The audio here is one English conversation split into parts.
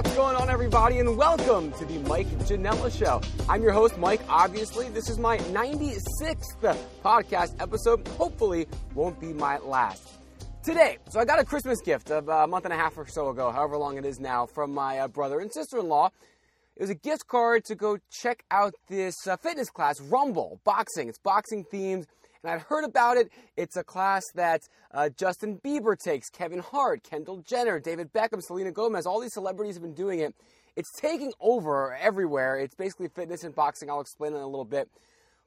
What's going on, everybody, and welcome to the Mike Janela Show. I'm your host, Mike. Obviously, this is my 96th podcast episode. Hopefully, won't be my last. Today, so I got a Christmas gift of a month and a half or so ago, however long it is now, from my uh, brother and sister in law. It was a gift card to go check out this uh, fitness class, Rumble Boxing. It's boxing themed and I've heard about it. It's a class that uh, Justin Bieber takes, Kevin Hart, Kendall Jenner, David Beckham, Selena Gomez, all these celebrities have been doing it. It's taking over everywhere. It's basically fitness and boxing. I'll explain in a little bit.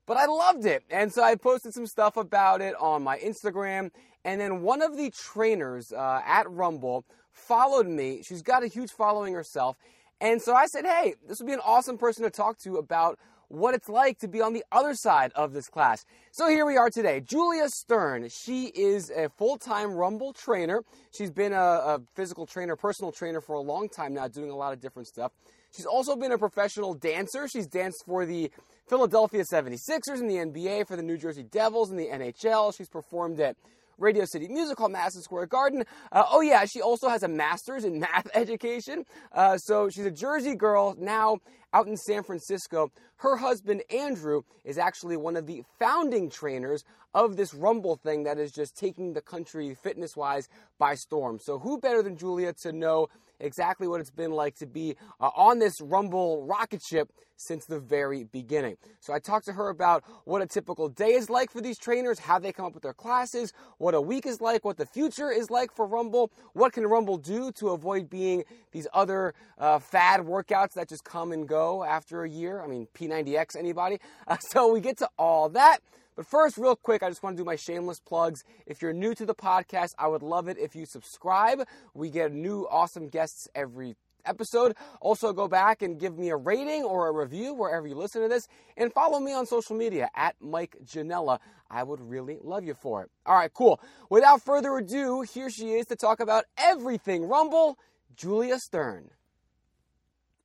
But I loved it. And so I posted some stuff about it on my Instagram. And then one of the trainers uh, at Rumble followed me. She's got a huge following herself. And so I said, hey, this would be an awesome person to talk to about what it's like to be on the other side of this class. So here we are today. Julia Stern. She is a full time Rumble trainer. She's been a, a, physical trainer, personal trainer for a long time now, doing a lot of different stuff. She's also been a professional dancer. She's danced for the Philadelphia 76ers in the NBA, for the New Jersey Devils in the NHL. She's performed at Radio City Music Hall, Madison Square Garden. Uh, oh, yeah, she also has a master's in math education. Uh, so she's a Jersey girl now out in San Francisco. Her husband, Andrew, is actually one of the founding trainers of this Rumble thing that is just taking the country fitness wise by storm. So, who better than Julia to know exactly what it's been like to be uh, on this Rumble rocket ship since the very beginning. So I talked to her about what a typical day is like for these trainers, how they come up with their classes, what a week is like, what the future is like for Rumble, what can Rumble do to avoid being these other uh, fad workouts that just come and go after a year. I mean, P90X, anybody? Uh, so we get to all that. But first, real quick, I just want to do my shameless plugs. If you're new to the podcast, I would love it if you subscribe. We get new awesome guests every episode. Also, go back and give me a rating or a review wherever you listen to this, and follow me on social media at Mike Janela. I would really love you for it. All right, cool. Without further ado, here she is to talk about everything Rumble, Julia Stern.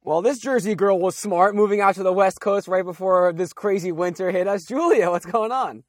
Well, this Jersey girl was smart, moving out to the West Coast right before this crazy winter hit us. Julia, what's going on?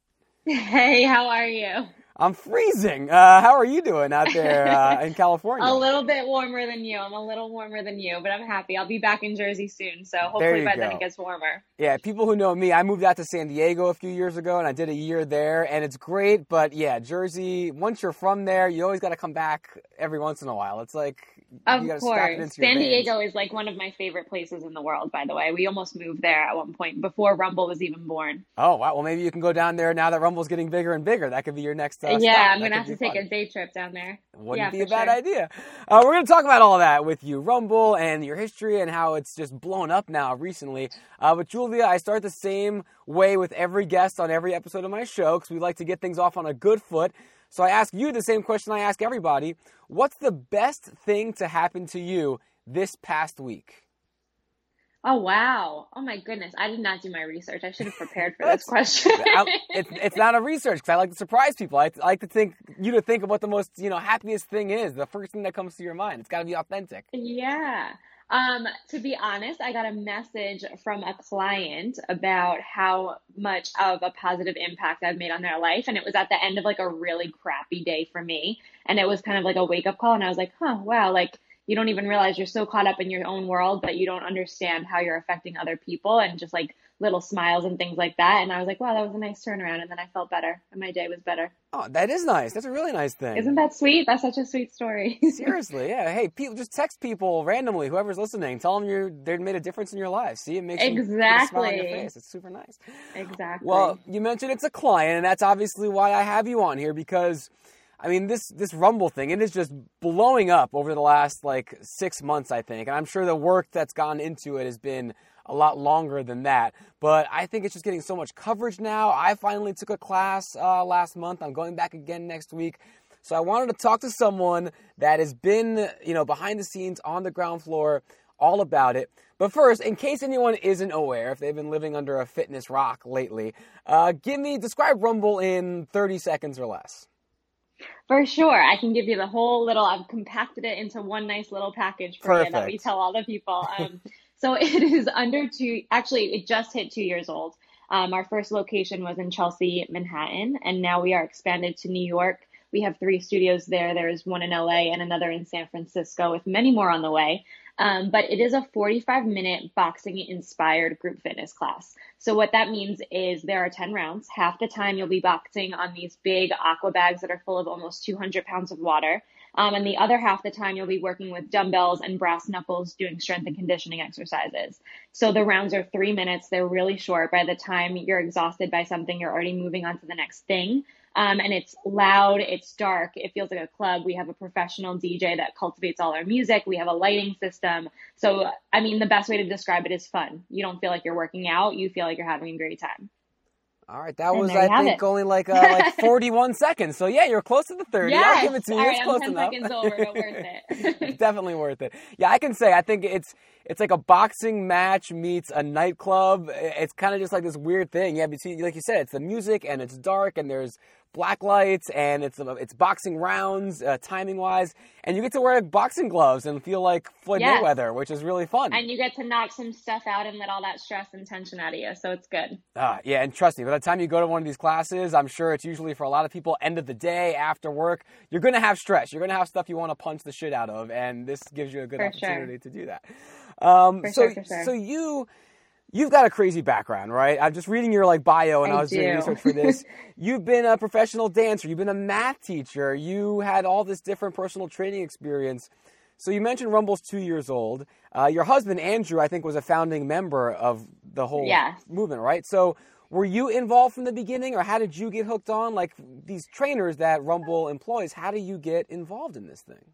Hey, how are you? I'm freezing. Uh, how are you doing out there uh, in California? a little bit warmer than you. I'm a little warmer than you, but I'm happy. I'll be back in Jersey soon, so hopefully by go. then it gets warmer. Yeah, people who know me, I moved out to San Diego a few years ago, and I did a year there, and it's great. But yeah, Jersey. Once you're from there, you always got to come back every once in a while. It's like of course, San Diego is like one of my favorite places in the world. By the way, we almost moved there at one point before Rumble was even born. Oh wow! Well, maybe you can go down there now that Rumble's getting bigger and bigger. That could be your next. Uh, yeah. I'm gonna have to take a day trip down there. Wouldn't yeah, be a bad sure. idea. Uh, we're gonna talk about all that with you, Rumble, and your history and how it's just blown up now recently. Uh, but Julia, I start the same way with every guest on every episode of my show because we like to get things off on a good foot. So I ask you the same question I ask everybody What's the best thing to happen to you this past week? Oh wow! Oh my goodness! I did not do my research. I should have prepared for this question. it's, it's not a research because I like to surprise people. I, I like to think you to think of what the most you know happiest thing is. The first thing that comes to your mind. It's got to be authentic. Yeah. Um, to be honest, I got a message from a client about how much of a positive impact I've made on their life. And it was at the end of like a really crappy day for me. And it was kind of like a wake up call. And I was like, huh, wow, like you don't even realize you're so caught up in your own world that you don't understand how you're affecting other people and just like little smiles and things like that. And I was like, wow, that was a nice turnaround. And then I felt better and my day was better. Oh, that is nice. That's a really nice thing. Isn't that sweet? That's such a sweet story. Seriously, yeah. Hey, people, just text people randomly, whoever's listening. Tell them you they made a difference in your life. See, it makes exactly. you smile on your face. It's super nice. Exactly. Well, you mentioned it's a client, and that's obviously why I have you on here because – I mean, this this Rumble thing, it is just blowing up over the last like six months, I think. And I'm sure the work that's gone into it has been a lot longer than that. But I think it's just getting so much coverage now. I finally took a class uh, last month. I'm going back again next week. So I wanted to talk to someone that has been, you know, behind the scenes on the ground floor, all about it. But first, in case anyone isn't aware, if they've been living under a fitness rock lately, uh, give me describe Rumble in 30 seconds or less. For sure. I can give you the whole little, I've compacted it into one nice little package for Perfect. you that we tell all the people. Um, so it is under two, actually, it just hit two years old. Um, our first location was in Chelsea, Manhattan, and now we are expanded to New York, We have three studios there. There's one in LA and another in San Francisco with many more on the way. Um, but it is a 45 minute boxing inspired group fitness class. So, what that means is there are 10 rounds. Half the time you'll be boxing on these big aqua bags that are full of almost 200 pounds of water. Um, and the other half the time you'll be working with dumbbells and brass knuckles doing strength and conditioning exercises. So the rounds are three minutes. They're really short. By the time you're exhausted by something, you're already moving on to the next thing. Um, and it's loud, it's dark, it feels like a club. We have a professional DJ that cultivates all our music. We have a lighting system. So, I mean, the best way to describe it is fun. You don't feel like you're working out, you feel like you're having a great time. All right, that and was I think it. only like uh, like 41 seconds. So yeah, you're close to the 30. Yes. I'll give it to you. All right, it's I'm close 10 enough. seconds over, but worth it. Definitely worth it. Yeah, I can say I think it's it's like a boxing match meets a nightclub. It's kind of just like this weird thing. Yeah, but see, like you said, it's the music and it's dark and there's black lights and it's it's boxing rounds uh, timing wise and you get to wear boxing gloves and feel like Floyd yes. Mayweather which is really fun and you get to knock some stuff out and let all that stress and tension out of you so it's good uh, yeah and trust me by the time you go to one of these classes I'm sure it's usually for a lot of people end of the day after work you're gonna have stress you're gonna have stuff you want to punch the shit out of and this gives you a good for opportunity sure. to do that um, so sure, sure. so you You've got a crazy background, right? I'm just reading your like bio and I, I was do. doing research for this. You've been a professional dancer, you've been a math teacher, you had all this different personal training experience. So you mentioned Rumble's two years old. Uh, your husband Andrew, I think, was a founding member of the whole yeah. movement, right? So were you involved from the beginning, or how did you get hooked on? Like these trainers that Rumble employs, how do you get involved in this thing?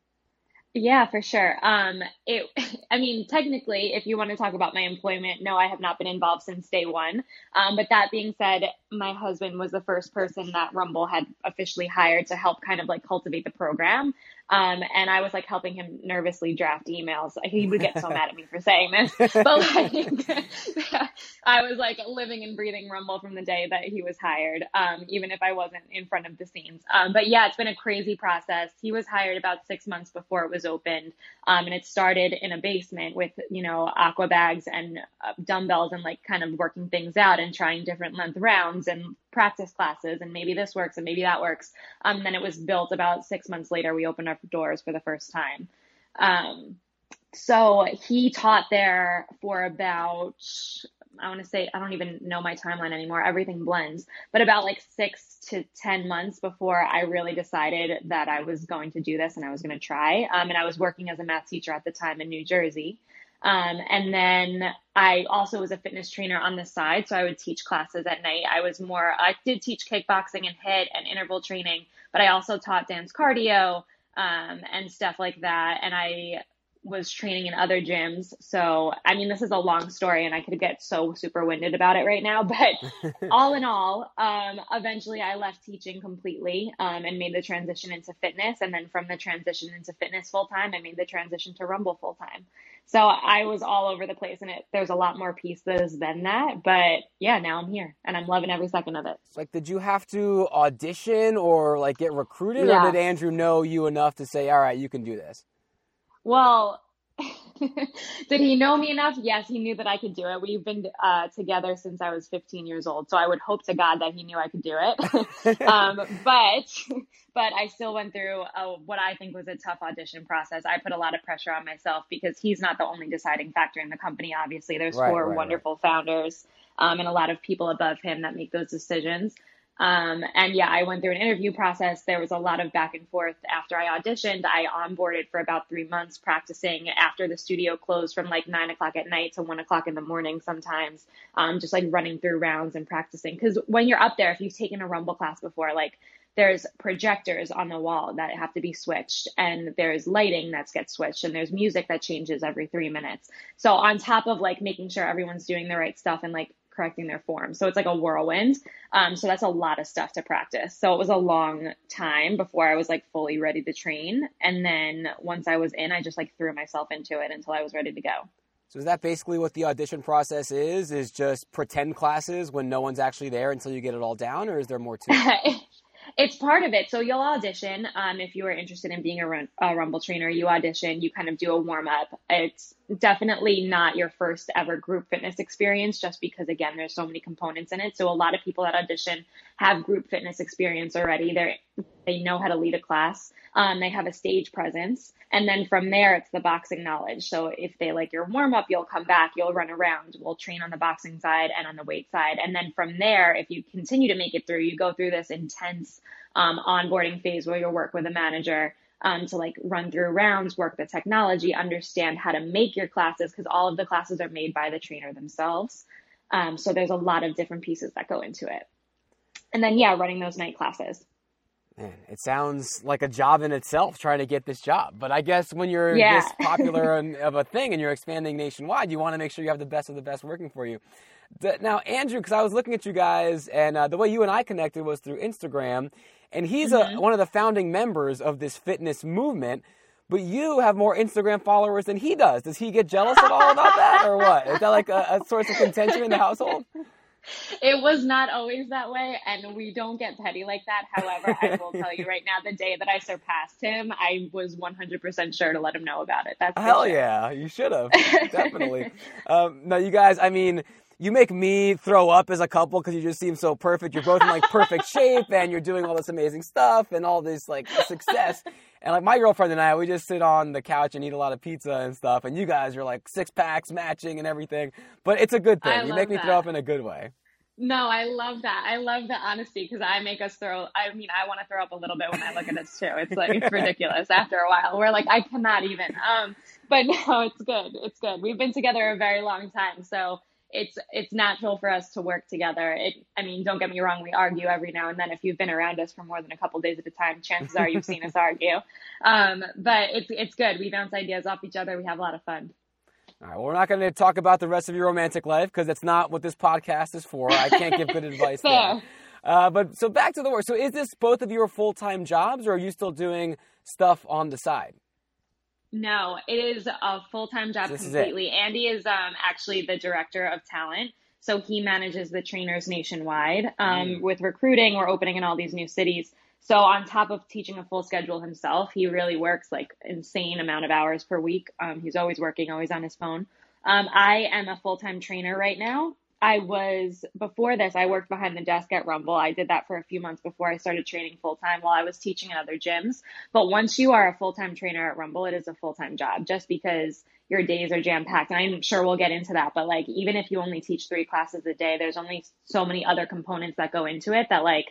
Yeah, for sure. Um, it, I mean, technically, if you want to talk about my employment, no, I have not been involved since day one. Um, but that being said, my husband was the first person that Rumble had officially hired to help kind of like cultivate the program. Um, and I was like helping him nervously draft emails. He would get so mad at me for saying this, but like I was like living and breathing Rumble from the day that he was hired, um, even if I wasn't in front of the scenes. Um, but yeah, it's been a crazy process. He was hired about six months before it was opened, um, and it started in a basement with you know aqua bags and uh, dumbbells and like kind of working things out and trying different length rounds and practice classes and maybe this works and maybe that works. Um, then it was built about six months later. We opened our doors for the first time. Um, so he taught there for about, I want to say, I don't even know my timeline anymore. Everything blends, but about like six to 10 months before I really decided that I was going to do this and I was going to try. Um, and I was working as a math teacher at the time in New Jersey. Um, and then I also was a fitness trainer on the side. So I would teach classes at night. I was more, I did teach kickboxing and HIIT and interval training, but I also taught dance cardio um, and stuff like that. And I was training in other gyms. So, I mean, this is a long story and I could get so super winded about it right now. But all in all, um, eventually I left teaching completely um, and made the transition into fitness. And then from the transition into fitness full time, I made the transition to Rumble full time. So I was all over the place and it, there's a lot more pieces than that. But yeah, now I'm here and I'm loving every second of it. Like, did you have to audition or like get recruited yeah. or did Andrew know you enough to say, all right, you can do this? Well, did he know me enough? Yes, he knew that I could do it. We've been uh, together since I was 15 years old, so I would hope to God that he knew I could do it. um, but but I still went through a, what I think was a tough audition process. I put a lot of pressure on myself because he's not the only deciding factor in the company. Obviously, there's right, four right, wonderful right. founders um, and a lot of people above him that make those decisions. Um, and yeah, I went through an interview process. There was a lot of back and forth after I auditioned. I onboarded for about three months practicing after the studio closed from like nine o'clock at night to one o'clock in the morning sometimes, um, just like running through rounds and practicing. Cause when you're up there, if you've taken a rumble class before, like there's projectors on the wall that have to be switched and there's lighting that gets switched and there's music that changes every three minutes. So on top of like making sure everyone's doing the right stuff and like correcting their form. So it's like a whirlwind. Um, so that's a lot of stuff to practice. So it was a long time before I was like fully ready to train. And then once I was in, I just like threw myself into it until I was ready to go. So is that basically what the audition process is? Is just pretend classes when no one's actually there until you get it all down, or is there more to it? it's part of it. So you'll audition. Um, if you are interested in being a, run, a Rumble trainer, you audition, you kind of do a warm up. It's definitely not your first ever group fitness experience just because, again, there's so many components in it. So a lot of people that audition have group fitness experience already. They they know how to lead a class. Um, they have a stage presence, and then from there it's the boxing knowledge. So if they like your warm up, you'll come back, you'll run around. We'll train on the boxing side and on the weight side, and then from there, if you continue to make it through, you go through this intense um, onboarding phase where you'll work with a manager um, to like run through rounds, work the technology, understand how to make your classes because all of the classes are made by the trainer themselves. Um, so there's a lot of different pieces that go into it. And then, yeah, running those night classes. Man, it sounds like a job in itself trying to get this job. But I guess when you're Yeah. this popular of a thing and you're expanding nationwide, you want to make sure you have the best of the best working for you. Now, Andrew, because I was looking at you guys, and uh, the way you and I connected was through Instagram, and he's a, one of the founding members of this fitness movement. But you have more Instagram followers than he does. Does he get jealous at all about that, or what? Is that like a, a source of contention in the household? It was not always that way, and we don't get petty like that. However, I will tell you right now, the day that I surpassed him, I was 100% sure to let him know about it. That's Hell sure. yeah, you should have definitely. um, no, you guys. I mean, you make me throw up as a couple because you just seem so perfect. You're both in like perfect shape, and you're doing all this amazing stuff and all this like success. And like my girlfriend and I, we just sit on the couch and eat a lot of pizza and stuff. And you guys are like six packs matching and everything. But it's a good thing. I you make me that. throw up in a good way. No, I love that. I love the honesty because I make us throw. I mean, I want to throw up a little bit when I look at us too. It's like it's ridiculous. After a while, we're like, I cannot even. Um, but no, it's good. It's good. We've been together a very long time, so it's it's natural for us to work together. It. I mean, don't get me wrong. We argue every now and then. If you've been around us for more than a couple days at a time, chances are you've seen us argue. Um, but it's it's good. We bounce ideas off each other. We have a lot of fun. All right. Well, we're not going to talk about the rest of your romantic life because that's not what this podcast is for. I can't give good advice there. Uh, but so back to the work. So is this both of your full time jobs, or are you still doing stuff on the side? No, it is a full time job This is completely. Andy is um, actually the director of talent. So he manages the trainers nationwide. Um, Mm. With recruiting, we're opening in all these new cities. So on top of teaching a full schedule himself, he really works like insane amount of hours per week. Um, he's always working, always on his phone. Um, I am a full time trainer right now. I was before this. I worked behind the desk at Rumble. I did that for a few months before I started training full time while I was teaching at other gyms. But once you are a full time trainer at Rumble, it is a full time job just because your days are jam packed. And I'm sure we'll get into that. But like, even if you only teach three classes a day, there's only so many other components that go into it that like,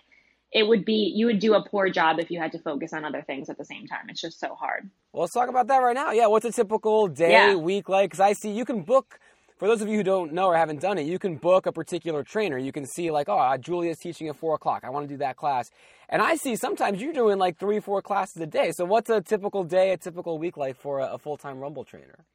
it would be, you would do a poor job if you had to focus on other things at the same time. It's just so hard. Well, let's talk about that right now. Yeah, what's a typical day, Yeah. week like? Because I see you can book. For those of you who don't know or haven't done it, you can book a particular trainer. You can see like, oh, uh, Julia's teaching at four o'clock. I want to do that class. And I see sometimes you're doing like three, four classes a day. So what's a typical day, a typical week like for a, a full-time Rumble trainer?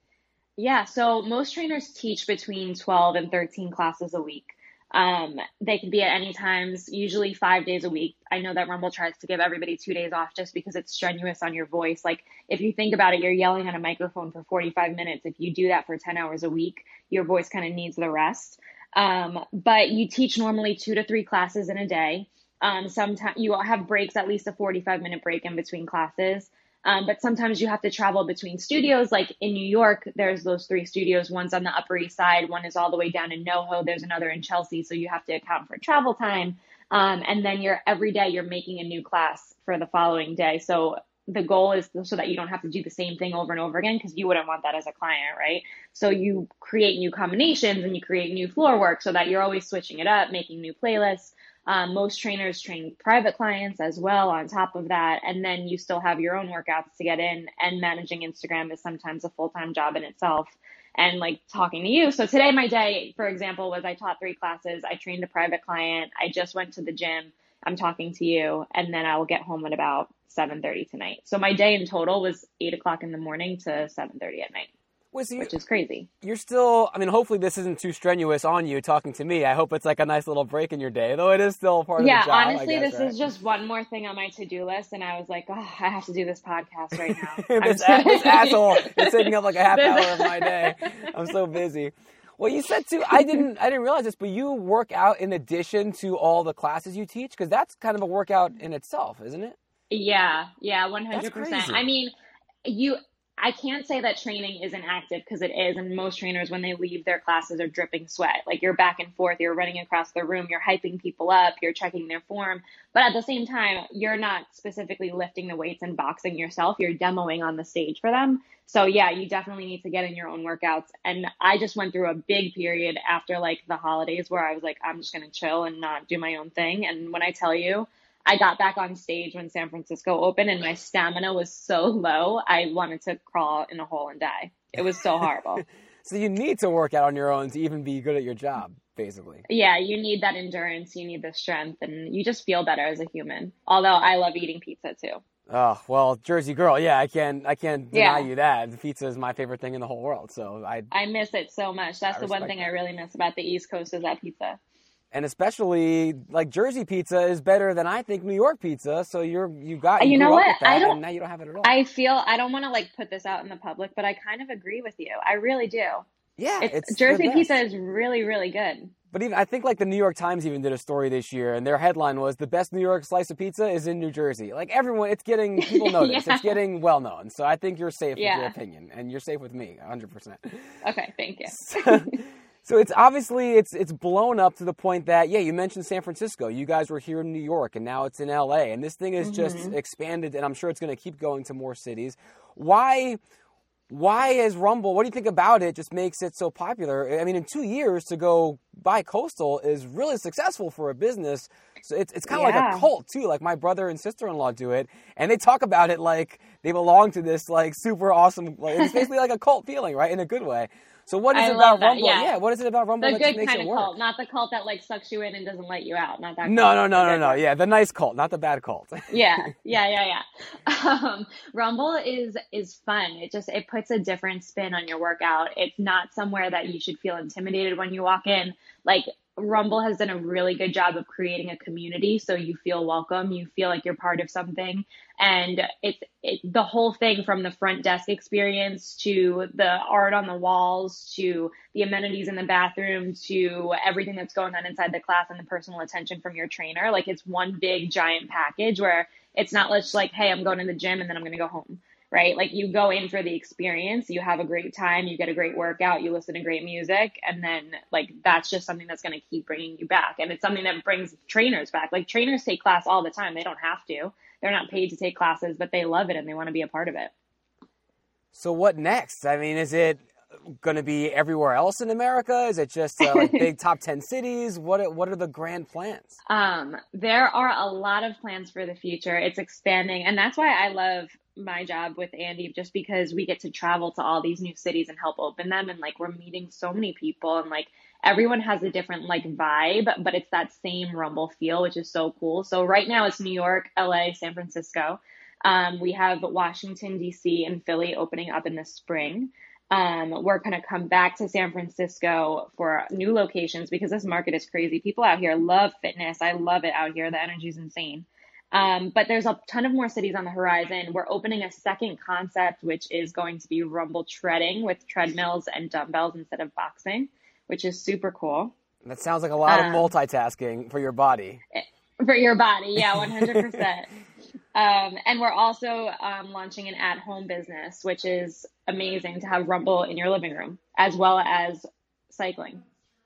Yeah, so most trainers teach between 12 and 13 classes a week. Um, they can be at any times, usually five days a week. I know that Rumble tries to give everybody two days off just because it's strenuous on your voice. Like, if you think about it, you're yelling on a microphone for 45 minutes. If you do that for 10 hours a week, your voice kind of needs the rest. Um, but you teach normally two to three classes in a day. Um, sometimes you have breaks, at least a 45 minute break in between classes. Um, but sometimes you have to travel between studios. Like in New York, there's those three studios. One's on the Upper East Side, one is all the way down in NoHo. There's another in Chelsea. So you have to account for travel time. Um, and then you're every day you're making a new class for the following day. So the goal is so that you don't have to do the same thing over and over again because you wouldn't want that as a client, right? So you create new combinations and you create new floor work so that you're always switching it up, making new playlists. Um, most trainers train private clients as well on top of that. And then you still have your own workouts to get in and managing Instagram is sometimes a full-time job in itself and like talking to you. So today my day, for example, was I taught three classes. I trained a private client. I just went to the gym. I'm talking to you and then I will get home at about 7.30 tonight. So my day in total was eight o'clock in the morning to 7.30 at night, Well, so you, which is crazy. you're still, I mean, hopefully this isn't too strenuous on you talking to me. I hope it's like a nice little break in your day, though it is still part Yeah, of the job. I honestly, guess, this right? is just one more thing on my to-do list, and I was like, oh, I have to do this podcast right now. This, a- this asshole is taking up like a half hour of my day. I'm so busy. Well, you said too. I didn't. I didn't realize this, but you work out in addition to all the classes you teach, because that's kind of a workout in itself, isn't it? Yeah, yeah, one hundred percent. I mean, you I can't say that training isn't active because it is. And most trainers, when they leave their classes, are dripping sweat. Like you're back and forth, you're running across the room, you're hyping people up, you're checking their form. But at the same time, you're not specifically lifting the weights and boxing yourself. You're demoing on the stage for them. So yeah, you definitely need to get in your own workouts. And I just went through a big period after like the holidays where I was like, I'm just going to chill and not do my own thing. And when I tell you, I got back on stage when San Francisco opened and my stamina was so low, I wanted to crawl in a hole and die. It was so horrible. so you need to work out on your own to even be good at your job, basically. Yeah, you need that endurance, you need the strength, and you just feel better as a human. Although I love eating pizza too. Oh well, Jersey girl, yeah, I can't, I can't deny yeah. you that. Pizza is my favorite thing in the whole world, so I. I miss it so much. That's I the one thing that. I really miss about the East Coast is that pizza and especially like Jersey pizza is better than I think New York pizza. So you're you got uh, you, you know what I don't now you don't have it at all. I feel I don't want to like put this out in the public, but I kind of agree with you. I really do. Yeah, it's, it's Jersey pizza is really really good. But even I think like the New York Times even did a story this year, and their headline was "The best New York slice of pizza is in New Jersey." Like everyone, it's getting people notice. yeah. It's getting well known. So I think you're safe yeah. with your opinion, and you're safe with me, 100. percent Okay, thank you. So, so it's obviously it's it's blown up to the point that yeah, you mentioned San Francisco. You guys were here in New York, and now it's in L.A. And this thing is mm-hmm. just expanded, and I'm sure it's going to keep going to more cities. Why? Why is Rumble? What do you think about it? Just makes it so popular. I mean, in two years to go bi-coastal is really successful for a business. So it's it's kind of yeah. like a cult too. Like my brother and sister-in-law do it, and they talk about it like they belong to this like super awesome. Like it's basically like a cult feeling, right? In a good way. So what is I it about Rumble? Yeah. yeah. what is it about Rumble the that makes it work? Cult, not the cult that like sucks you in and doesn't let you out. Not that. No, cult. no, no, no, no. Yeah, the nice cult, not the bad cult. yeah, yeah, yeah, yeah. Um, Rumble is is fun. It just it puts a different spin on your workout. It's not somewhere that you should feel intimidated when you walk in. Like Rumble has done a really good job of creating a community so you feel welcome, you feel like you're part of something. And it's it, the whole thing from the front desk experience to the art on the walls to the amenities in the bathroom to everything that's going on inside the class and the personal attention from your trainer. Like it's one big giant package where it's not just like, hey, I'm going to the gym and then I'm going to go home right? Like you go in for the experience, you have a great time, you get a great workout, you listen to great music, and then like that's just something that's going to keep bringing you back. And it's something that brings trainers back. Like trainers take class all the time. They don't have to. They're not paid to take classes, but they love it and they want to be a part of it. So what next? I mean, is it going to be everywhere else in America? Is it just uh, like big top 10 cities? What are, what are the grand plans? Um, there are a lot of plans for the future. It's expanding. And that's why I love my job with Andy just because we get to travel to all these new cities and help open them. And like we're meeting so many people and like everyone has a different like vibe but it's that same rumble feel which is so cool. So right now it's new york la san francisco. Um, we have washington d.c and philly opening up in the spring. Um, we're going to come back to san francisco for new locations because this market is crazy. People out here love fitness. I love it out here. The energy is insane um, but there's a ton of more cities on the horizon. We're opening a second concept, which is going to be rumble treading with treadmills and dumbbells instead of boxing, which is super cool. That sounds like a lot um, of multitasking for your body. Eh, for your body, yeah, 100%. um, and we're also um, launching an at home business, which is amazing to have rumble in your living room, as well as cycling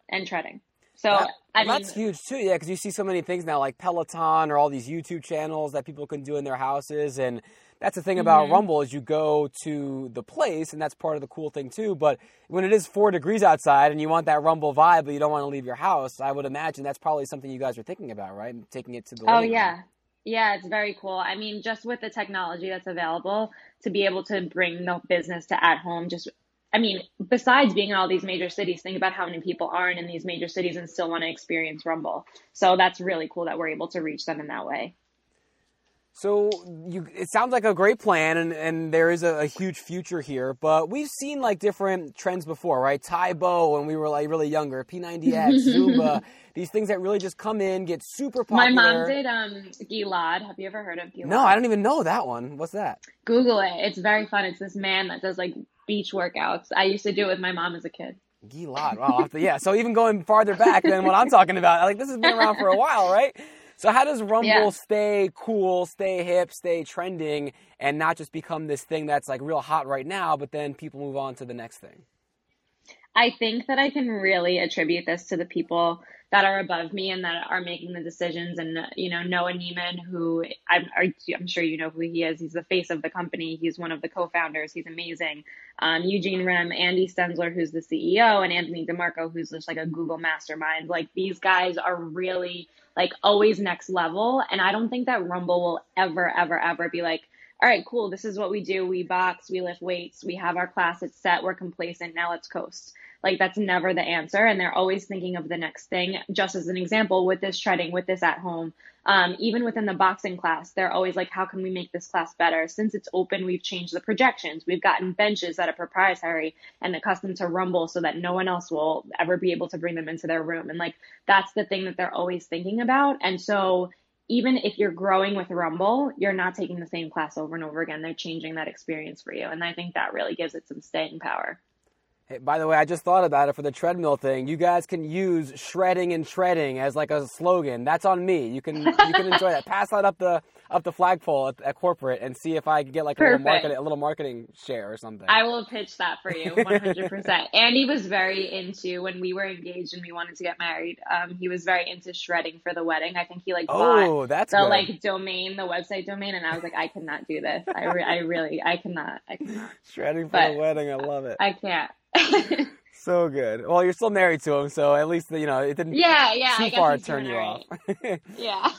and treading. So that, I mean, that's huge too, yeah, because you see so many things now, like Peloton or all these YouTube channels that people can do in their houses, and that's the thing about mm-hmm. Rumble is you go to the place, and that's part of the cool thing too. But when it is four degrees outside and you want that Rumble vibe, but you don't want to leave your house, I would imagine that's probably something you guys are thinking about, right? Taking it to the oh yeah, room. yeah, it's very cool. I mean, just with the technology that's available to be able to bring the business to at home, just I mean, besides being in all these major cities, think about how many people aren't in these major cities and still want to experience Rumble. So that's really cool that we're able to reach them in that way. So you, it sounds like a great plan, and, and there is a, a, huge future here. But we've seen like different trends before, right? Tae Bo when we were like really younger, P90X, Zumba, these things that really just come in, get super popular. My mom did um, Gilad. Have you ever heard of Gilad? No, I don't even know that one. What's that? Google it. It's very fun. It's this man that does like beach workouts. I used to do it with my mom as a kid. Gilad. Wow. To, yeah. So even going farther back than what I'm talking about, like this has been around for a while, right? So how does Rumble Yeah. stay cool, stay hip, stay trending, and not just become this thing that's like real hot right now, but then people move on to the next thing? I think that I can really attribute this to the people that are above me and that are making the decisions. And, you know, Noah Neiman, who I'm, I'm sure you know who he is. He's the face of the company. He's one of the co-founders. He's amazing. Um, Eugene Remm, Andy Stenzler, who's the CEO, and Anthony DeMarco, who's just like a Google mastermind. Like these guys are really like always next level. And I don't think that Rumble will ever, ever, ever be like, all right, cool. This is what we do. We box, we lift weights, we have our class, it's set, we're complacent. Now let's coast. Like that's never the answer. And they're always thinking of the next thing. Just as an example, with this treading, with this at home, um, even within the boxing class, they're always like, how can we make this class better? Since it's open, we've changed the projections. We've gotten benches that are proprietary and accustomed to rumble so that no one else will ever be able to bring them into their room. And like, that's the thing that they're always thinking about. And so even if you're growing with Rumble, you're not taking the same class over and over again. They're changing that experience for you. And I think that really gives it some staying power. Hey, by the way, I just thought about it for the treadmill thing. You guys can use shredding and treading as like a slogan. That's on me. You can you can enjoy that. Pass that up the up the flagpole at, at corporate and see if I can get like a little Perfect. market a little marketing share or something. I will pitch that for you 100%. Andy was very into when we were engaged and we wanted to get married. Um, he was very into shredding for the wedding. I think he like bought oh, that's the good. like domain, the website domain, and I was like, I cannot do this. I, re- I really, I cannot, I cannot, shredding for but- the wedding. I love it. I can't. so good. Well, you're still married to him, so at least you know it didn't yeah, yeah. Too far turn you all off. Yeah.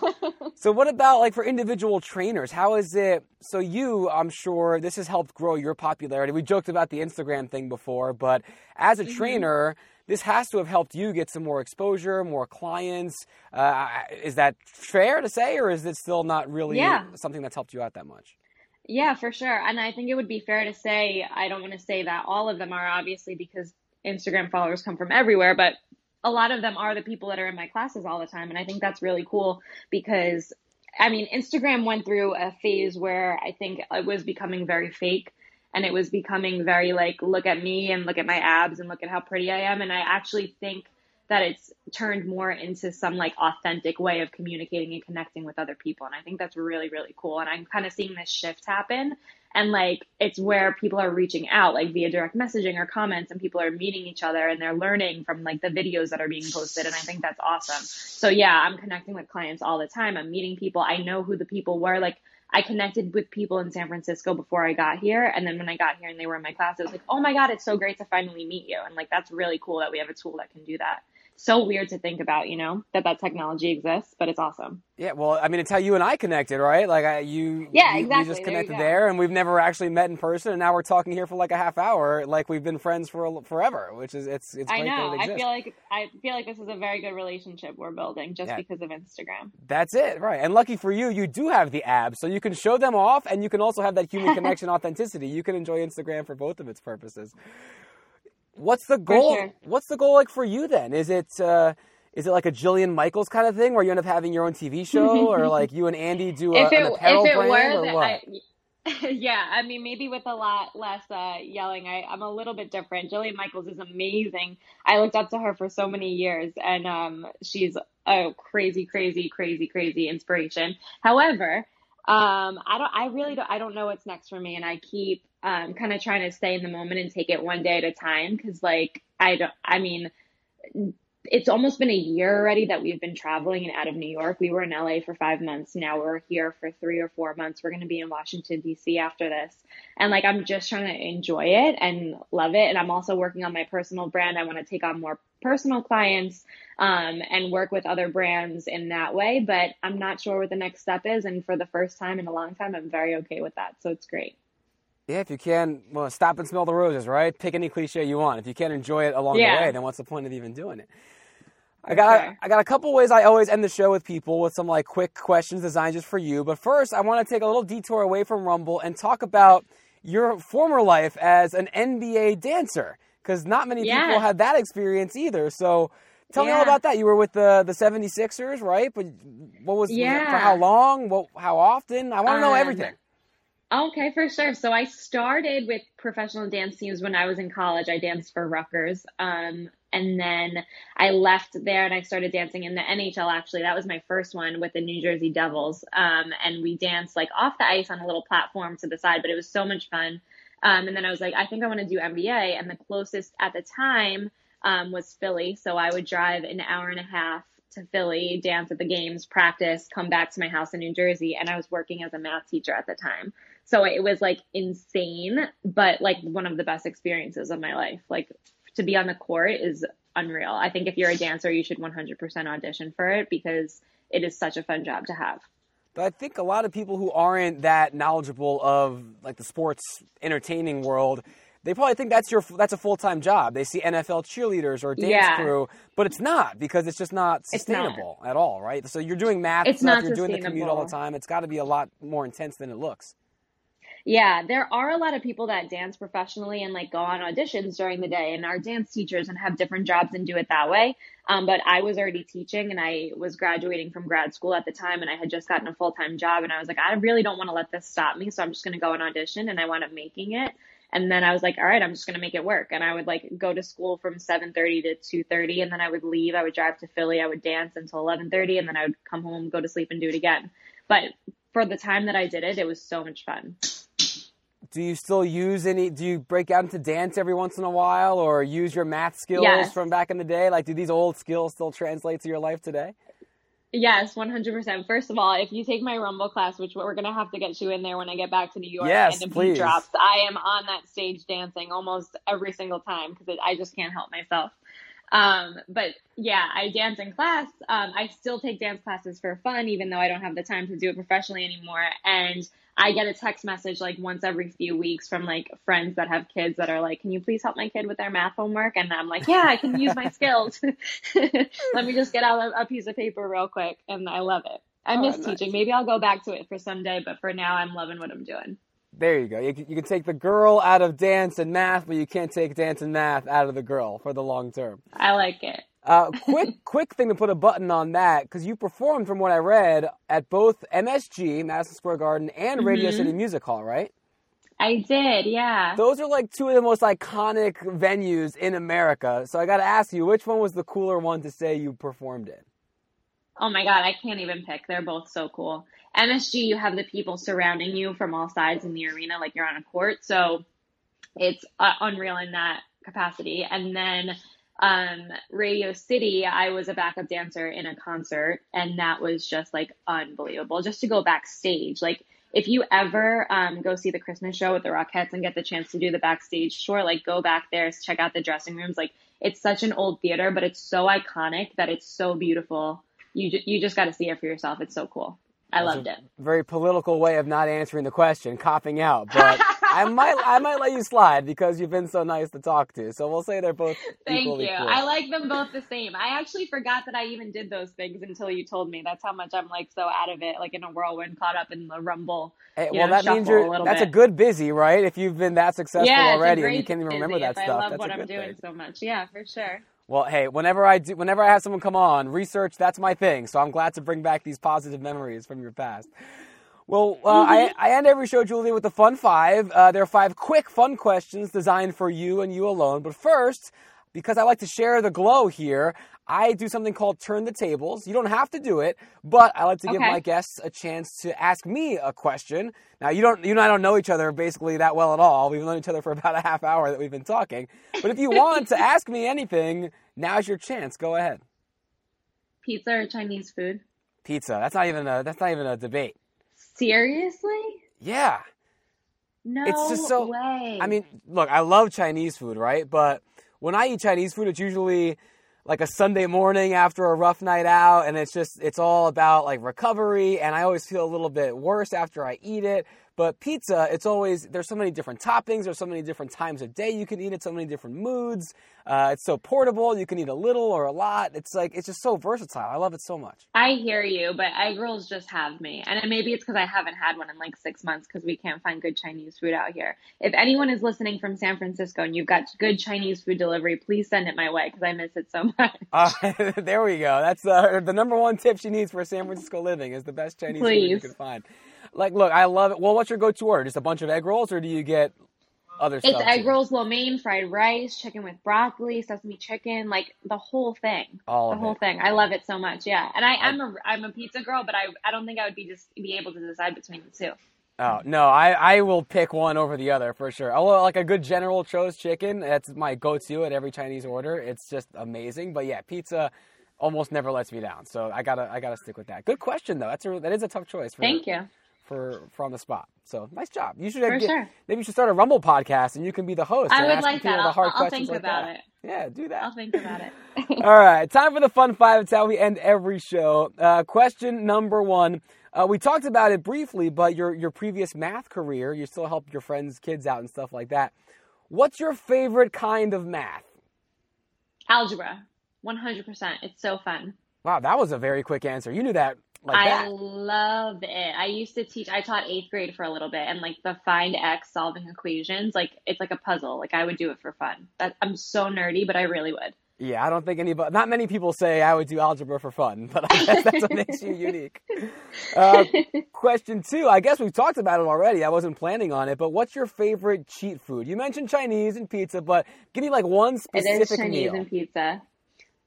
So what about like for individual trainers? How is it? So you, I'm sure this has helped grow your popularity. We joked about the Instagram thing before, but as a Mhm. trainer, this has to have helped you get some more exposure, more clients. Uh, is that fair to say, or is it still not really Yeah. something that's helped you out that much? Yeah, for sure. And I think it would be fair to say, I don't want to say that all of them are obviously because Instagram followers come from everywhere, but a lot of them are the people that are in my classes all the time. And I think that's really cool because, I mean, Instagram went through a phase where I think it was becoming very fake and it was becoming very like, look at me and look at my abs and look at how pretty I am. And I actually think that it's turned more into some like authentic way of communicating and connecting with other people. And I think that's really, really cool. And I'm kind of seeing this shift happen. And like, it's where people are reaching out, like via direct messaging or comments, and people are meeting each other and they're learning from like the videos that are being posted. And I think that's awesome. So yeah, I'm connecting with clients all the time. I'm meeting people. I know who the people were. Like, I connected with people in San Francisco before I got here. And then when I got here and they were in my class, it was like, oh my God, it's so great to finally meet you. And like, that's really cool that we have a tool that can do that. So weird to think about, you know, that that technology exists, but it's awesome. Yeah, well, I mean, it's how you and I connected, right? Like, I, you, Yeah, we- we, exactly. just connected go. there, and we've never actually met in person, and now we're talking here for like a half hour, like we've been friends for a, forever, which is it's it's I great know. it I feel like I feel like this is a very good relationship we're building just Yeah. because of Instagram. That's it, right? And lucky for you, you do have the abs, so you can show them off, and you can also have that human connection, authenticity. You can enjoy Instagram for both of its purposes. What's the goal? sure. What's the goal like for you then? Is it uh, is it like a Jillian Michaels kind of thing where you end up having your own TV show, or like you and Andy do a, if it an apparel if it brand, were, or what? I, yeah, I mean maybe with a lot less uh, yelling. I, I'm a little bit different. Jillian Michaels is amazing. I looked up to her for so many years, and um, she's a crazy, crazy, crazy, crazy inspiration. However, um, I don't. I really don't. I don't know what's next for me, and I keep um, kind of trying to stay in the moment and take it one day at a time. Because like I don't. I mean, it's almost been a year already that we've been traveling and out of New York. We were in LA for five months. Now we're here for three or four months. We're going to be in Washington, D.C. after this. And like, I'm just trying to enjoy it and love it. And I'm also working on my personal brand. I want to take on more personal clients um, and work with other brands in that way. But I'm not sure what the next step is. And for the first time in a long time, I'm very okay with that. So it's great. Yeah, if you can, well, stop and smell the roses, right? Pick any cliche you want. If you can't enjoy it along Yeah. the way, then what's the point of even doing it? I got sure. I got a couple ways I always end the show with people with some like quick questions designed just for you. But first, I want to take a little detour away from Rumble and talk about your former life as an NBA dancer because not many Yeah. people had that experience either. So tell me all about that. You were with the the 76ers, right? But what was, was for how long? What how often? I want to know Um, everything. Okay, for sure. So I started with professional dance teams when I was in college. I danced for Rutgers. Um, And then I left there and I started dancing in the NHL. Actually, that was my first one with the New Jersey Devils. Um, and we danced like off the ice on a little platform to the side, but it was so much fun. Um, and then I was like, I think I want to do NBA. And the closest at the time um, was Philly. So I would drive an hour and a half to Philly, dance at the games, practice, come back to my house in New Jersey. And I was working as a math teacher at the time. So it was like insane, but like one of the best experiences of my life. Like to be on the court is unreal. I think if you're a dancer, you should 100% audition for it because it is such a fun job to have. But I think a lot of people who aren't that knowledgeable of like the sports entertaining world, they probably think that's your that's a full time job. They see NFL cheerleaders or dance Yeah. crew, but it's not because it's just not It's not. sustainable at all, right? So you're doing math It's stuff, you're doing the commute all the time. It's got to be a lot more intense than it looks. Yeah, there are a lot of people that dance professionally and like go on auditions during the day and are dance teachers and have different jobs and do it that way. Um, but I was already teaching and I was graduating from grad school at the time and I had just gotten a full time job and I was like, I really don't want to let this stop me. So I'm just going to go and audition and I wound up making it. And then I was like, all right, I'm just going to make it work. And I would like go to school from 7:30 to 2:30 and then I would leave. I would drive to Philly. I would dance until 11:30 and then I would come home, go to sleep and do it again. But for the time that I did it, it was so much fun. Do you still use any? Do you break out into dance every once in a while, or use your math skills Yes. from back in the day? Like, do these old skills still translate to your life today? Yes, 100%. First of all, if you take my Rumble class, which we're going to have to get you in there when I get back to New York Yes, and the beat please. drops, I am on that stage dancing almost every single time because I just can't help myself. Um, but yeah, I dance in class. Um, I still take dance classes for fun, even though I don't have the time to do it professionally anymore. And I get a text message like once every few weeks from like friends that have kids that are like, "Can you please help my kid with their math homework?" And I'm like, "Yeah, I can use my skills. Let me just get out a, a piece of paper real quick." And I love it. I Oh, miss nice. teaching. Maybe I'll go back to it for someday, but for now, I'm loving what I'm doing. There you go. You you can take the girl out of dance and math, but you can't take dance and math out of the girl for the long term. I like it. Uh, quick, quick thing to put a button on that because you performed, from what I read, at both MSG, Madison Square Garden, and Radio Mhm. City Music Hall, right? I did, yeah. Those are like two of the most iconic venues in America. So I got to ask you, which one was the cooler one to say you performed in? Oh my God, I can't even pick. They're both so cool. MSG, you have the people surrounding you from all sides in the arena, like you're on a court. So it's uh, unreal in that capacity. And then um, Radio City, I was a backup dancer in a concert, and that was just like unbelievable. Just to go backstage, like if you ever um, go see the Christmas show with the Rockettes and get the chance to do the backstage tour, like go back there, check out the dressing rooms. Like it's such an old theater, but it's so iconic that it's so beautiful. You ju- you just got to see it for yourself. It's so cool. I That's loved it. Very political way of not answering the question, copping out. But I might, I might let you slide because you've been so nice to talk to. So we'll say they're both Thank you. cool. I like them both the same. I actually forgot that I even did those things until you told me. That's how much I'm like so out of it, like in a whirlwind, caught up in the rumble. Eh, hey, well, know, that means you're. little That's a good busy, right? If you've been that successful yeah, already and you can't even remember that stuff, I love that's what I'm doing thing. so much. Yeah, for sure. Well, hey, whenever I do, whenever I have someone come on, research that's my thing. So I'm glad to bring back these positive memories from your past. Well, uh, I, I end every show, Julie, with the fun five. Uh, there are five quick, fun questions designed for you and you alone. But first, because I like to share the glow here, I do something called turn the tables. You don't have to do it, but I like to give Okay. my guests a chance to ask me a question. Now, you don't, you and I don't know each other basically that well at all. We've known each other for about a half hour that we've been talking. But if you want to ask me anything, now's your chance. Go ahead. Pizza or Chinese food? Pizza. That's not even a. That's not even a debate. Seriously? Yeah. No It's just so- way. I mean, look, I love Chinese food, right? But when I eat Chinese food, it's usually like a Sunday morning after a rough night out, and it's just it's all about like recovery, and I always feel a little bit worse after I eat it. But pizza, it's always there's so many different toppings, there's so many different times of day you can eat it, so many different moods. Uh, it's so portable, you can eat a little or a lot. It's like it's just so versatile. I love it so much. I hear you, but egg rolls just have me. And maybe it's because I haven't had one in like six months because we can't find good Chinese food out here. If anyone is listening from San Francisco and you've got good Chinese food delivery, please send it my way because I miss it so much. Uh, there we go. That's the the number one tip she needs for San Francisco living is the best Chinese food you can find. Like, look, I love it. Well, what's your go-to order? Just a bunch of egg rolls, or do you get other It's stuff. It's egg too. rolls, lo mein, fried rice, chicken with broccoli, sesame chicken, like the whole thing. All The whole it. thing. I love it so much. Yeah. And I am a I'm a pizza girl, but I I don't think I would be just be able to decide between the two. Oh no, I, I will pick one over the other for sure. Although like a good General Cho's chicken, that's my go-to at every Chinese order. It's just amazing. But yeah, pizza almost never lets me down. So I gotta I gotta stick with that. Good question though. That's a that is a tough choice. For, Thank you. for for on the spot. So nice job. You should For get- sure. maybe you should start a Rumble podcast and you can be the host. I would like that. I'll, I'll think like about that. it. Yeah, do that. I'll think about it. All right, time for the fun five. It's how we end every show. Uh, question number one. Uh, we talked about it briefly, but your your previous math career, you still help your friends' kids out and stuff like that. What's your favorite kind of math? Algebra. 100%. It's so fun. Wow, that was a very quick answer. You knew that like I that. love it. I used to teach, I taught eighth grade for a little bit and like the find X solving equations, like it's like a puzzle. Like I would do it for fun. That, I'm so nerdy, but I really would. Yeah, I don't think anybody, not many people say I would do algebra for fun, but I guess that's what makes you unique. Uh, question two, I guess we've talked about it already. I wasn't planning on it, but what's your favorite cheat food? You mentioned Chinese and pizza, but give me like one It specific is Chinese meal. and pizza.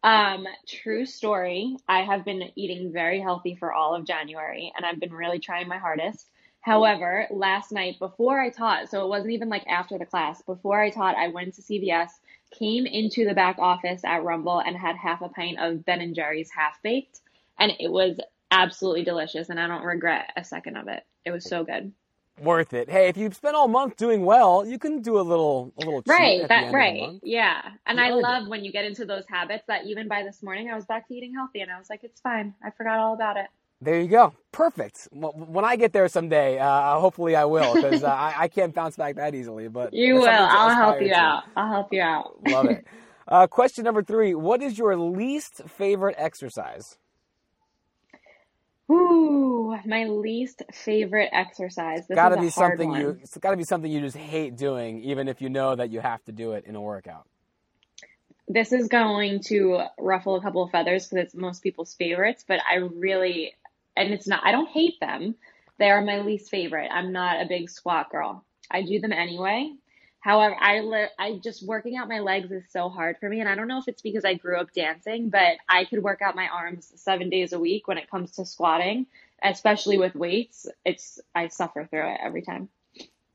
Um, true story. I have been eating very healthy for all of January and I've been really trying my hardest. However, last night before I taught, so it wasn't even like after the class, before I taught, I went to CVS, came into the back office at Rumble and had half a pint of Ben and Jerry's half baked, and it was absolutely delicious and I don't regret a second of it. It was so good. Worth it. Hey, if you've spent all month doing well, you can do a little, a little Right, at the end that of the right. Yeah. And You I earned it. love when you get into those habits that even by this morning I was back to eating healthy and I was like, it's fine. I forgot all about it. There you go. Perfect. When I get there someday, uh, hopefully I will, because uh, I, I can't bounce back that easily. But You will. that's something to I'll help you to. out. I'll help you out. Love it. Uh, question number three: What is your least favorite exercise? Ooh, my least favorite exercise. This Got to is a be something one. you. It's got to be something you just hate doing, even if you know that you have to do it in a workout. This is going to ruffle a couple of feathers because it's most people's favorites, but I really, and it's not, I don't hate them. They are my least favorite. I'm not a big squat girl. I do them anyway. However, I I just working out my legs is so hard for me, and I don't know if it's because I grew up dancing, but I could work out my arms seven days a week when it comes to squatting, especially with weights. It's I suffer through it every time.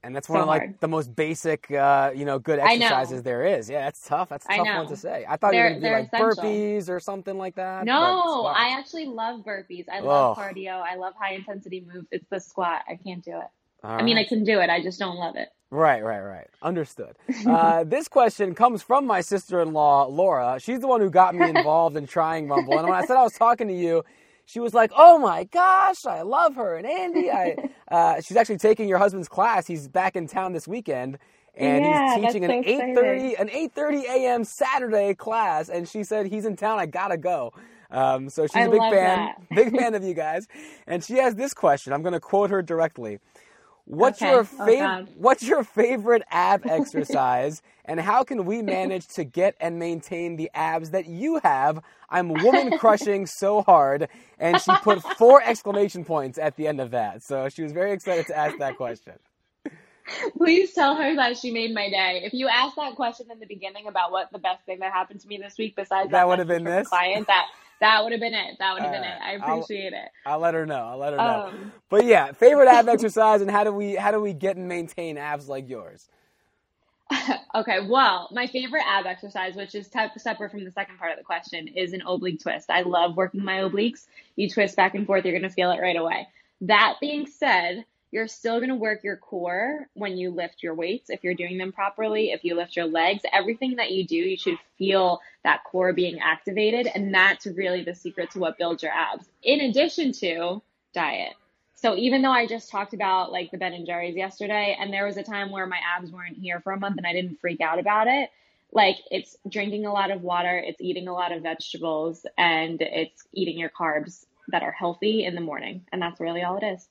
And that's So one of like hard. the most basic, uh, you know, good exercises there is. Yeah, that's tough. That's a tough one to say. I thought you were They're- gonna do like essential. burpees or something like that. No. I actually love burpees. I love Oh. cardio. I love high intensity moves. It's the squat. I can't do it. All I mean, I can do it. I just don't love it. Right, right, right. Understood. Uh, this question comes from my sister-in-law, Laura. She's the one who got me involved in trying Rumble. And when I said I was talking to you, she was like, "Oh my gosh, I love her." And Andy, I, uh, she's actually taking your husband's class. He's back in town this weekend, and Yeah, he's teaching an so eight thirty an eight thirty a.m. Saturday class. And she said he's in town. I gotta go. Um, so she's I a big fan, big fan of you guys. And she has this question. I'm going to quote her directly. What's Okay. your Oh, favorite? God. what's your favorite ab exercise, and how can we manage to get and maintain the abs that you have? I'm woman crushing so hard, and she put four exclamation points at the end of that. So she was very excited to ask that question. Please tell her that she made my day. If you asked that question in the beginning about what the best thing that happened to me this week, besides That that, would have been this? client, that that would have been it. That would have been All it. right. I I'll- appreciate it. I'll let her know. I'll let her know. Um, but yeah, favorite ab exercise, and how do we how do we get and maintain abs like yours? Okay, well, my favorite ab exercise, which is type separate from the second part of the question, is an oblique twist. I love working my obliques. You twist back and forth, you're going to feel it right away. That being said, you're still going to work your core when you lift your weights if you're doing them properly. If you lift your legs, everything that you do, you should feel that core being activated. And that's really the secret to what builds your abs, in addition to diet. So even though I just talked about like the Ben and Jerry's yesterday, and there was a time where my abs weren't here for a month and I didn't freak out about it, like it's drinking a lot of water, it's eating a lot of vegetables, and it's eating your carbs that are healthy in the morning. And that's really all it is.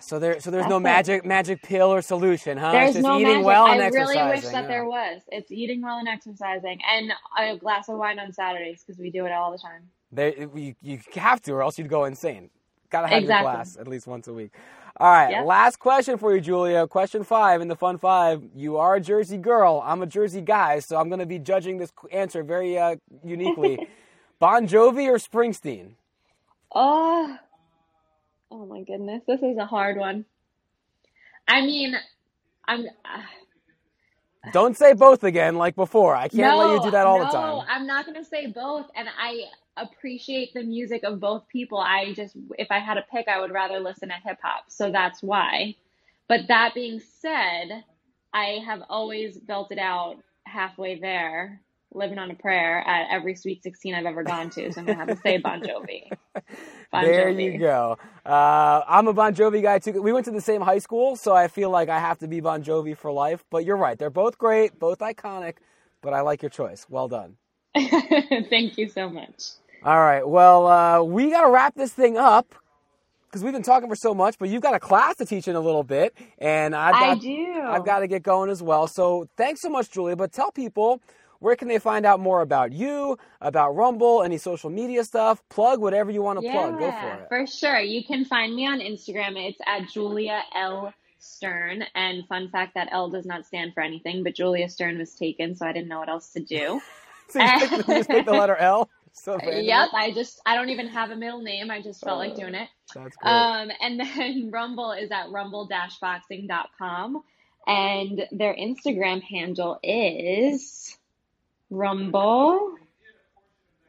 So there, so there's That's no it. magic magic pill or solution, huh? There's it's just no eating magic. well I and really wish that yeah. there was. It's eating well and exercising, and a glass of wine on Saturdays because we do it all the time. They, you, you have to, or else you'd go insane. Gotta have Exactly. your class at least once a week. All right, yep. last question for you, Julia. Question five in the fun five. You are a Jersey girl. I'm a Jersey guy, so I'm going to be judging this answer very uh, uniquely. bon Jovi or Springsteen? Oh, oh my goodness, this is a hard one. I mean, I'm. Uh, don't say both again like before. I can't no, let you do that all no, the time. No, I'm not going to say both. And I appreciate the music of both people. I just, if I had to pick, I would rather listen to hip hop. So that's why. But that being said, I have always belted out halfway there living on a prayer at every Sweet 16 I've ever gone to. So I'm going to have to say Bon Jovi. Bon there Jovi. you go. Uh, I'm a Bon Jovi guy too. We went to the same high school, so I feel like I have to be Bon Jovi for life. But you're right. They're both great, both iconic, but I like your choice. Well done. Thank you so much. All right. Well, uh, we got to wrap this thing up because we've been talking for so much, but you've got a class to teach in a little bit, and I've got, I do. I've got to get going as well. So thanks so much, Julia. But tell people where can they find out more about you, about Rumble, any social media stuff? Plug whatever you want to yeah, plug. Go for it. For sure. You can find me on Instagram. It's at Julia L. Stern. And fun fact that L does not stand for anything, but Julia Stern was taken, so I didn't know what else to do. so you, picked, you just picked the letter L? So yep, I just I don't even have a middle name. I just felt uh, like doing it. That's great. Um, and then Rumble is at rumble-boxing.com, and their Instagram handle is Rumble.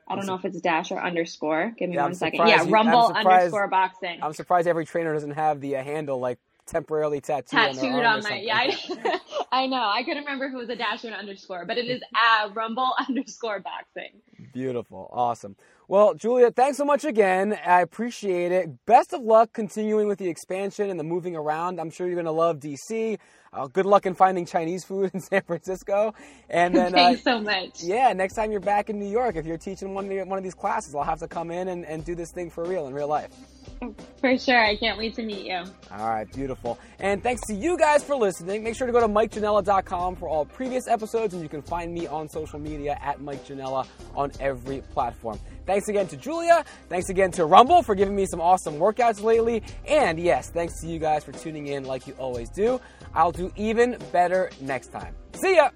I don't know if it's dash or underscore. Give me yeah, one second. Yeah, you, Rumble underscore boxing. I'm surprised every trainer doesn't have the uh, handle like temporarily tattooed, tattooed on, on my yeah. I, I, know. I couldn't remember if it was a dash or an underscore, but it is at Rumble underscore boxing. Beautiful, awesome. Well, Julia, thanks so much again. I appreciate it. Best of luck continuing with the expansion and the moving around. I'm sure you're going to love DC. Uh, good luck in finding Chinese food in San Francisco. And then, thanks uh, so much. Yeah, next time you're back in New York, if you're teaching one of, the, one of these classes, I'll have to come in and, and do this thing for real in real life. For sure. I can't wait to meet you. All right, beautiful. And thanks to you guys for listening. Make sure to go to MikeJanela.com for all previous episodes, and you can find me on social media at Mike Janela on every platform. Thanks again to Julia. Thanks again to Rumble for giving me some awesome workouts lately. And yes, thanks to you guys for tuning in like you always do. I'll do even better next time. See ya!